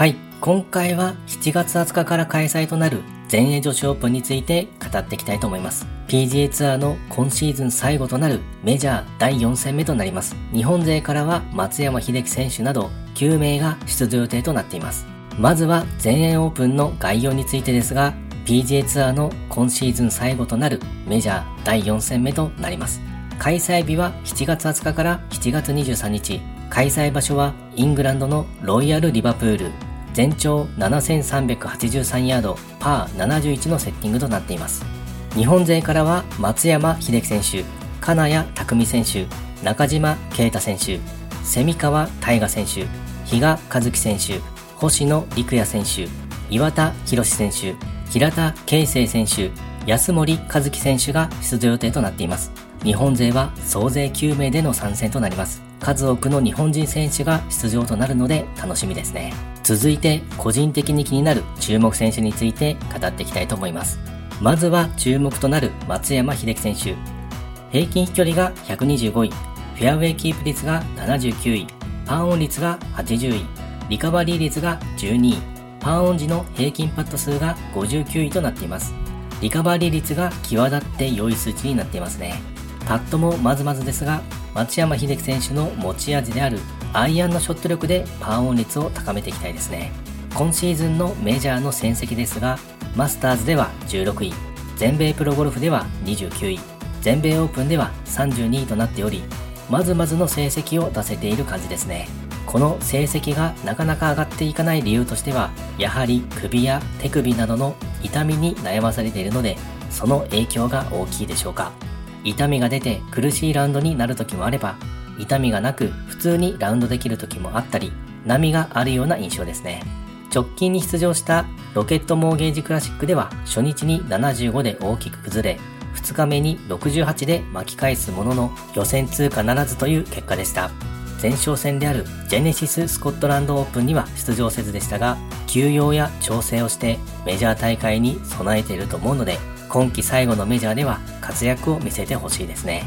はい、今回は7月20日から開催となる全英女子オープンについて語っていきたいと思います。PGA ツアーの今シーズン最後となるメジャー第4戦目となります。日本勢からは松山英樹選手など9名が出場予定となっています。まずは全英オープンの概要についてですが、PGA ツアーの今シーズン最後となるメジャー第4戦目となります。開催日は7月20日から7月23日。開催場所はイングランドのロイヤルリバプール。全長7383ヤード、パー71のセッティングとなっています。日本勢からは松山英樹選手、金谷拓実選手、中島啓太選手、蝉川大河選手、比嘉和樹選手、星野陸也選手、岩田博選手、平田圭生選手、安森和樹選手が出場予定となっています。日本勢は総勢9名での参戦となります。数多くの日本人選手が出場となるので楽しみですね。続いて個人的に気になる注目選手について語っていきたいと思います。まずは注目となる松山英樹選手。平均飛距離が125位、フェアウェイキープ率が79位、パンオン率が80位、リカバリー率が12位、パンオン時の平均パット数が59位となっています。リカバリー率が際立って良い数値になっていますね。パットもまずまずですが、松山英樹選手の持ち味であるアイアンのショット力でパーオン率を高めていきたいですね。今シーズンのメジャーの戦績ですが、マスターズでは16位、全米プロゴルフでは29位、全米オープンでは32位となっており、まずまずの成績を出せている感じですね。この成績がなかなか上がっていかない理由としては、やはり首や手首などの痛みに悩まされているので、その影響が大きいでしょうか。痛みが出て苦しいラウンドになる時もあれば、痛みがなく普通にラウンドできる時もあったり、波があるような印象ですね。直近に出場したロケットモーゲージクラシックでは初日に75で大きく崩れ、2日目に68で巻き返すものの予選通過ならずという結果でした。前哨戦であるジェネシス・スコットランドオープンには出場せずでしたが、休養や調整をしてメジャー大会に備えていると思うので、今季最後のメジャーでは活躍を見せてほしいですね。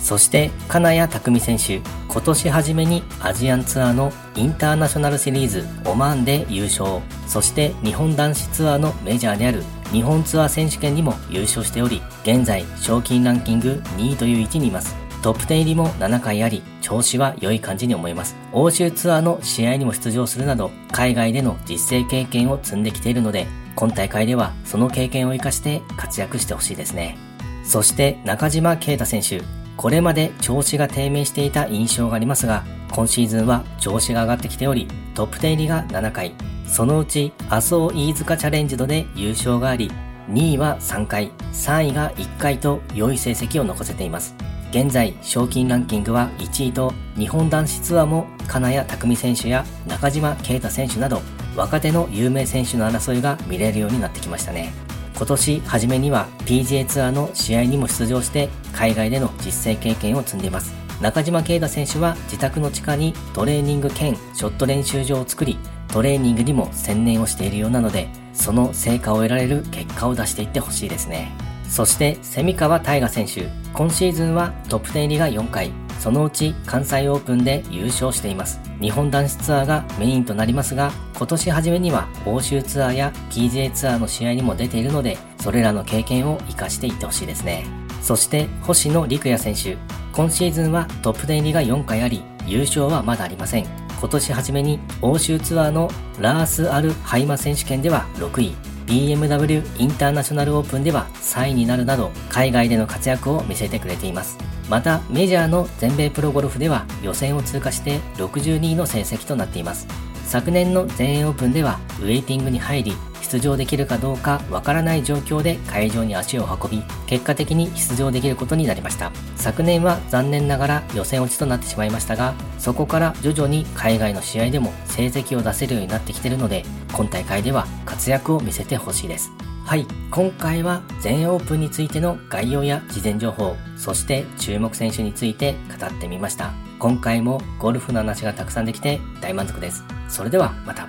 そして金谷拓実選手、今年初めにアジアンツアーのインターナショナルシリーズオマーンで優勝、そして日本男子ツアーのメジャーである日本ツアー選手権にも優勝しており、現在賞金ランキング2位という位置にいます。トップ10入りも7回あり、調子は良い感じに思います。欧州ツアーの試合にも出場するなど、海外での実践経験を積んできているので、今大会ではその経験を活かして活躍してほしいですね。そして中島啓太選手、これまで調子が低迷していた印象がありますが、今シーズンは調子が上がってきており、トップ10入りが7回、そのうち麻生飯塚チャレンジドで優勝があり、2位は3回、3位が1回と良い成績を残せています。現在、賞金ランキングは1位と、日本男子ツアーも金谷拓実選手や中島啓太選手など、若手の有名選手の争いが見れるようになってきましたね。今年初めには PGA ツアーの試合にも出場して海外での実践経験を積んでいます。中島啓太選手は自宅の地下にトレーニング兼ショット練習場を作り、トレーニングにも専念をしているようなので、その成果を得られる結果を出していってほしいですね。そして、蝉川大河選手。今シーズンはトップ10入りが4回、そのうち関西オープンで優勝しています。日本男子ツアーがメインとなりますが、今年初めには欧州ツアーや PGA ツアーの試合にも出ているので、それらの経験を活かしていってほしいですね。そして星野陸也選手。今シーズンはトップ10入りが4回あり、優勝はまだありません。今年初めに欧州ツアーのラース・アル・ハイマ選手権では6位、BMW インターナショナルオープンでは3位になるなど海外での活躍を見せてくれています。またメジャーの全米プロゴルフでは予選を通過して62位の成績となっています。昨年の全英オープンではウェイティングに入り出場できるかどうかわからない状況で会場に足を運び、結果的に出場できることになりました。昨年は残念ながら予選落ちとなってしまいましたが、そこから徐々に海外の試合でも成績を出せるようになってきているので、今大会では活躍を見せてほしいです。はい、今回は全オープンについての概要や事前情報、そして注目選手について語ってみました。今回もゴルフの話がたくさんできて大満足です。それではまた。